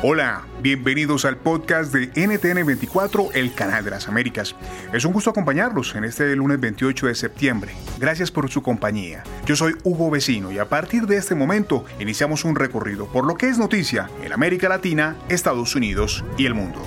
Hola, bienvenidos al podcast de NTN24, el canal de las Américas. Es un gusto acompañarlos en este lunes 28 de septiembre. Gracias por su compañía. Yo soy Hugo Vecino y a partir de este momento iniciamos un recorrido por lo que es noticia en América Latina, Estados Unidos y el mundo.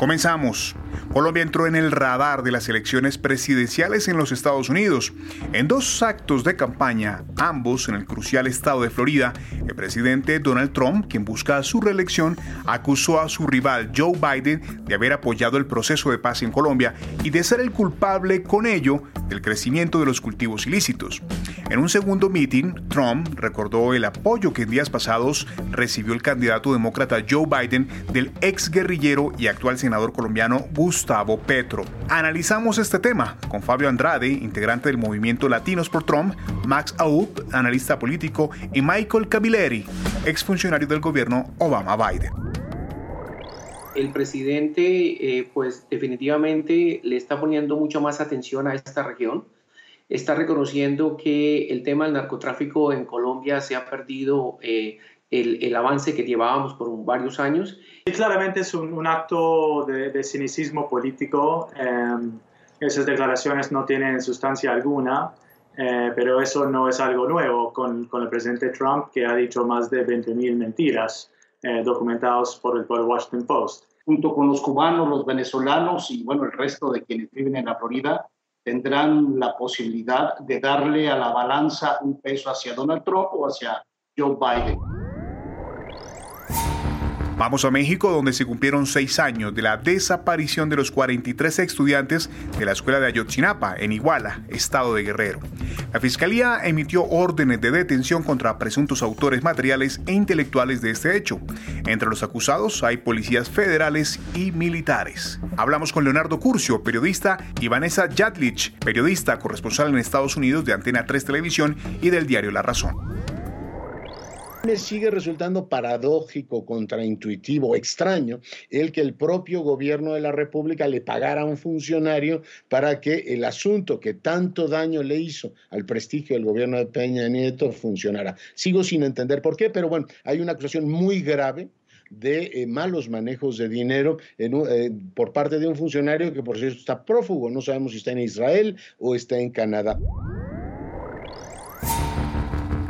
Comenzamos. Colombia entró en el radar de las elecciones presidenciales en los Estados Unidos. En dos actos de campaña, ambos en el crucial estado de Florida, el presidente Donald Trump, quien busca su reelección, acusó a su rival Joe Biden de haber apoyado el proceso de paz en Colombia y de ser el culpable con ello del crecimiento de los cultivos ilícitos. En un segundo meeting, Trump recordó el apoyo que en días pasados recibió el candidato demócrata Joe Biden del ex guerrillero y actual senador colombiano Gustavo Petro. Analizamos este tema con Fabio Andrade, integrante del movimiento Latinos por Trump, Max Aub, analista político, y Michael Camilleri, exfuncionario del gobierno Obama-Biden. El presidente, eh, pues definitivamente le está poniendo mucho más atención a esta región. Está reconociendo que el tema del narcotráfico en Colombia se ha perdido eh, el, avance que llevábamos por varios años. Y claramente es un, acto de, cynicismo político. Em, esas declaraciones no tienen sustancia alguna, eh, pero eso no es algo nuevo con, con, el presidente Trump, que ha dicho más de 20.000 mentiras eh, documentados por el, por el Washington Post. Junto con los cubanos, los venezolanos y bueno, el resto de quienes viven en la Florida, tendrán la posibilidad de darle a la balanza un peso hacia Donald Trump o hacia Joe Biden. Vamos a México, donde se cumplieron seis años de la desaparición de los 43 estudiantes de la escuela de Ayotzinapa, en Iguala, estado de Guerrero. La fiscalía emitió órdenes de detención contra presuntos autores materiales e intelectuales de este hecho. Entre los acusados hay policías federales y militares. Hablamos con Leonardo Curcio, periodista, y Vanessa Jatlich, periodista corresponsal en Estados Unidos de Antena 3 Televisión y del diario La Razón. Me sigue resultando paradójico, contraintuitivo, extraño, el que el propio gobierno de la República le pagara a un funcionario para que el asunto que tanto daño le hizo al prestigio del gobierno de Peña Nieto funcionara. Sigo sin entender por qué, pero bueno, hay una acusación muy grave de eh, malos manejos de dinero eh, por parte de un funcionario que por cierto está prófugo, no sabemos si está en Israel o está en Canadá.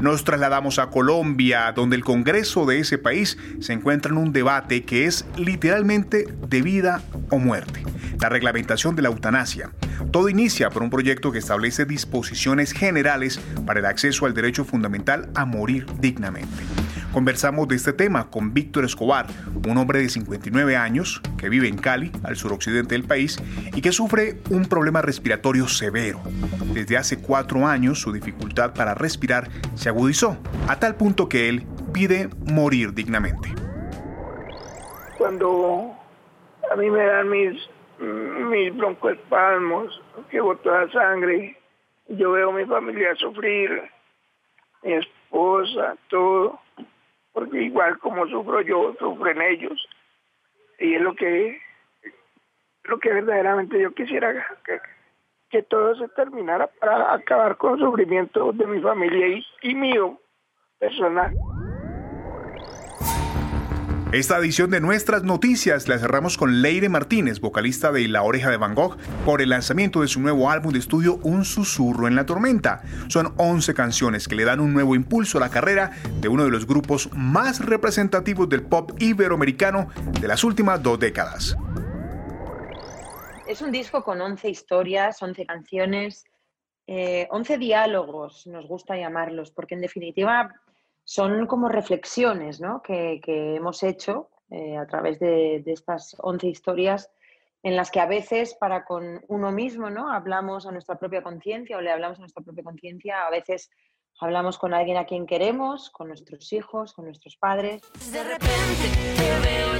Nos trasladamos a Colombia, donde el Congreso de ese país se encuentra en un debate que es literalmente de vida o muerte, la reglamentación de la eutanasia. Todo inicia por un proyecto que establece disposiciones generales para el acceso al derecho fundamental a morir dignamente. Conversamos de este tema con Víctor Escobar, un hombre de 59 años que vive en Cali, al suroccidente del país, y que sufre un problema respiratorio severo. Desde hace cuatro años su dificultad para respirar se agudizó, a tal punto que él pide morir dignamente. Cuando a mí me dan mis, mis broncoespasmos, que boto la sangre, yo veo a mi familia sufrir, mi esposa, todo porque igual como sufro yo, sufren ellos. Y es lo que, lo que verdaderamente yo quisiera que, que todo se terminara para acabar con el sufrimiento de mi familia y, y mío personal. Esta edición de nuestras noticias la cerramos con Leire Martínez, vocalista de La Oreja de Van Gogh, por el lanzamiento de su nuevo álbum de estudio Un susurro en la tormenta. Son 11 canciones que le dan un nuevo impulso a la carrera de uno de los grupos más representativos del pop iberoamericano de las últimas dos décadas. Es un disco con 11 historias, 11 canciones, 11 eh, diálogos, nos gusta llamarlos, porque en definitiva son como reflexiones que, hemos hecho eh, a través de, estas 11 historias en las que a veces para con uno mismo ¿no? hablamos a nuestra propia conciencia o le hablamos a nuestra propia conciencia, a veces hablamos con alguien a quien queremos, con nuestros hijos, con nuestros padres. De repente te veo